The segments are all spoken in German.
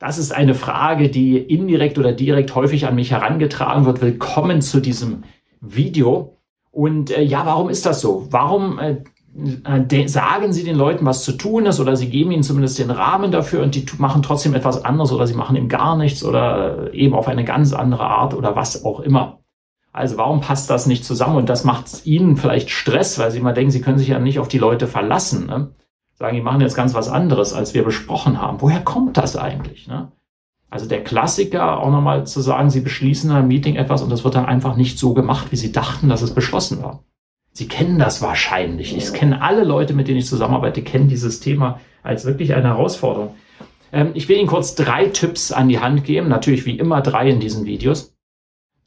Das ist eine Frage, die indirekt oder direkt häufig an mich herangetragen wird. Willkommen zu diesem Video. Und äh, ja, warum ist das so? Warum äh, äh sagen Sie den Leuten, was zu tun ist, oder Sie geben ihnen zumindest den Rahmen dafür und die machen trotzdem etwas anderes oder sie machen eben gar nichts oder äh, eben auf eine ganz andere Art oder was auch immer. Also warum passt das nicht zusammen? Und das macht Ihnen vielleicht Stress, weil Sie immer denken, Sie können sich ja nicht auf die Leute verlassen. Ne? Sagen, die machen jetzt ganz was anderes, als wir besprochen haben. Woher kommt das eigentlich? Ne? Also der Klassiker, auch nochmal zu sagen, sie beschließen in einem Meeting etwas und das wird dann einfach nicht so gemacht, wie sie dachten, dass es beschlossen war. Sie kennen das wahrscheinlich. Ich kenne alle Leute, mit denen ich zusammenarbeite, kennen dieses Thema als wirklich eine Herausforderung. Ähm, ich will Ihnen kurz drei Tipps an die Hand geben, natürlich wie immer drei in diesen Videos,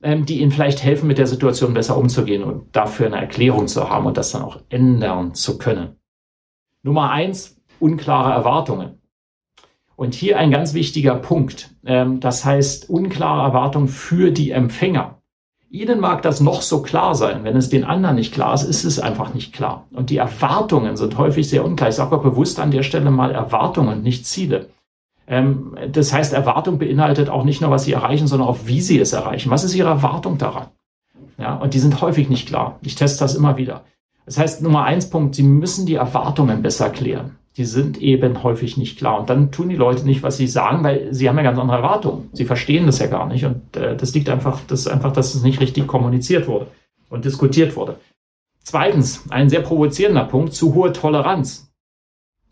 ähm, die Ihnen vielleicht helfen, mit der Situation besser umzugehen und dafür eine Erklärung zu haben und das dann auch ändern zu können. Nummer eins, unklare Erwartungen. Und hier ein ganz wichtiger Punkt. Ähm, das heißt, unklare Erwartungen für die Empfänger. Ihnen mag das noch so klar sein. Wenn es den anderen nicht klar ist, ist es einfach nicht klar. Und die Erwartungen sind häufig sehr unklar. Ich sage auch bewusst an der Stelle mal Erwartungen, nicht Ziele. Ähm, das heißt, Erwartung beinhaltet auch nicht nur, was Sie erreichen, sondern auch, wie Sie es erreichen. Was ist Ihre Erwartung daran? Ja, und die sind häufig nicht klar. Ich teste das immer wieder. Das heißt, Nummer eins Punkt, Sie müssen die Erwartungen besser klären. Die sind eben häufig nicht klar. Und dann tun die Leute nicht, was sie sagen, weil sie haben ja ganz andere Erwartungen. Sie verstehen das ja gar nicht. Und äh, das liegt einfach, das ist einfach, dass es nicht richtig kommuniziert wurde und diskutiert wurde. Zweitens, ein sehr provozierender Punkt, zu hohe Toleranz.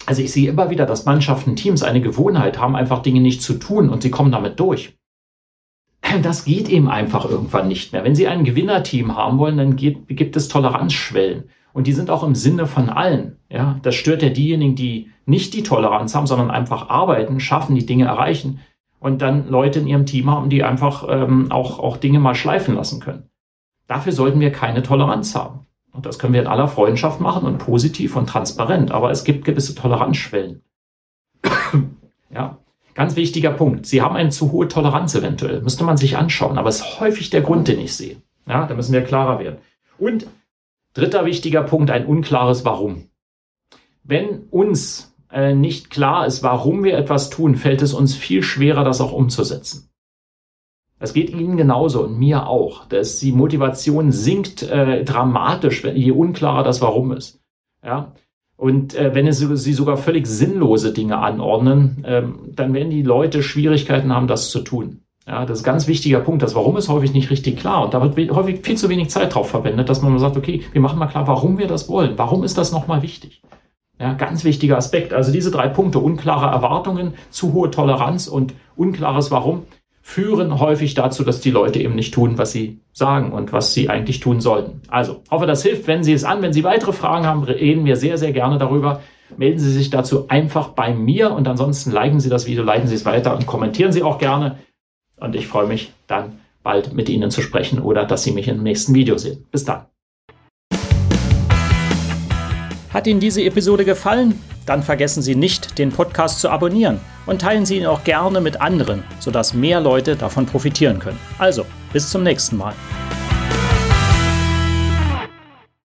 Also ich sehe immer wieder, dass Mannschaften, Teams eine Gewohnheit haben, einfach Dinge nicht zu tun und sie kommen damit durch. Das geht eben einfach irgendwann nicht mehr. Wenn Sie ein Gewinnerteam haben wollen, dann geht, gibt es Toleranzschwellen. Und die sind auch im Sinne von allen. Ja, das stört ja diejenigen, die nicht die Toleranz haben, sondern einfach arbeiten, schaffen, die Dinge erreichen und dann Leute in ihrem Team haben, die einfach ähm, auch, auch Dinge mal schleifen lassen können. Dafür sollten wir keine Toleranz haben. Und das können wir in aller Freundschaft machen und positiv und transparent. Aber es gibt gewisse Toleranzschwellen. ja, ganz wichtiger Punkt. Sie haben eine zu hohe Toleranz eventuell. Müsste man sich anschauen. Aber es ist häufig der Grund, den ich sehe. Ja, da müssen wir klarer werden. Und Dritter wichtiger Punkt, ein unklares Warum. Wenn uns äh, nicht klar ist, warum wir etwas tun, fällt es uns viel schwerer, das auch umzusetzen. Das geht Ihnen genauso und mir auch. Dass die Motivation sinkt äh, dramatisch, wenn, je unklarer das Warum ist. Ja? Und äh, wenn sie sogar völlig sinnlose Dinge anordnen, ähm, dann werden die Leute Schwierigkeiten haben, das zu tun. Ja, das ist ein ganz wichtiger Punkt. Das Warum ist häufig nicht richtig klar. Und da wird häufig viel zu wenig Zeit drauf verwendet, dass man sagt, okay, wir machen mal klar, warum wir das wollen. Warum ist das nochmal wichtig? Ja, ganz wichtiger Aspekt. Also diese drei Punkte, unklare Erwartungen, zu hohe Toleranz und unklares Warum, führen häufig dazu, dass die Leute eben nicht tun, was sie sagen und was sie eigentlich tun sollten. Also, hoffe, das hilft. Wenn Sie es an, wenn Sie weitere Fragen haben, reden wir sehr, sehr gerne darüber. Melden Sie sich dazu einfach bei mir und ansonsten liken Sie das Video, leiten Sie es weiter und kommentieren Sie auch gerne. Und ich freue mich dann bald mit Ihnen zu sprechen oder dass Sie mich im nächsten Video sehen. Bis dann. Hat Ihnen diese Episode gefallen? Dann vergessen Sie nicht, den Podcast zu abonnieren und teilen Sie ihn auch gerne mit anderen, sodass mehr Leute davon profitieren können. Also, bis zum nächsten Mal.